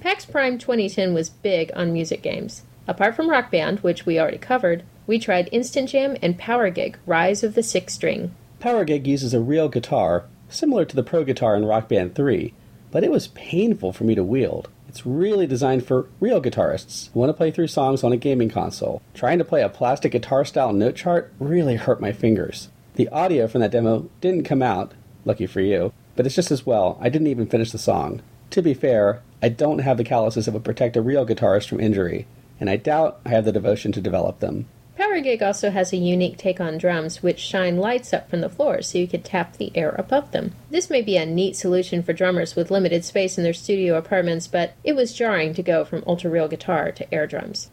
PAX Prime 2010 was big on music games. Apart from Rock Band, which we already covered, we tried Instant Jam and Power Gig Rise of the Six String. Power Gig uses a real guitar, similar to the Pro Guitar in Rock Band 3, but it was painful for me to wield. It's really designed for real guitarists who want to play through songs on a gaming console. Trying to play a plastic guitar style note chart really hurt my fingers. The audio from that demo didn't come out, lucky for you, but it's just as well. I didn't even finish the song. To be fair, I don't have the calluses that would protect a real guitarist from injury, and I doubt I have the devotion to develop them. Power Gig also has a unique take on drums, which shine lights up from the floor so you can tap the air above them. This may be a neat solution for drummers with limited space in their studio apartments, but it was jarring to go from ultra real guitar to air drums.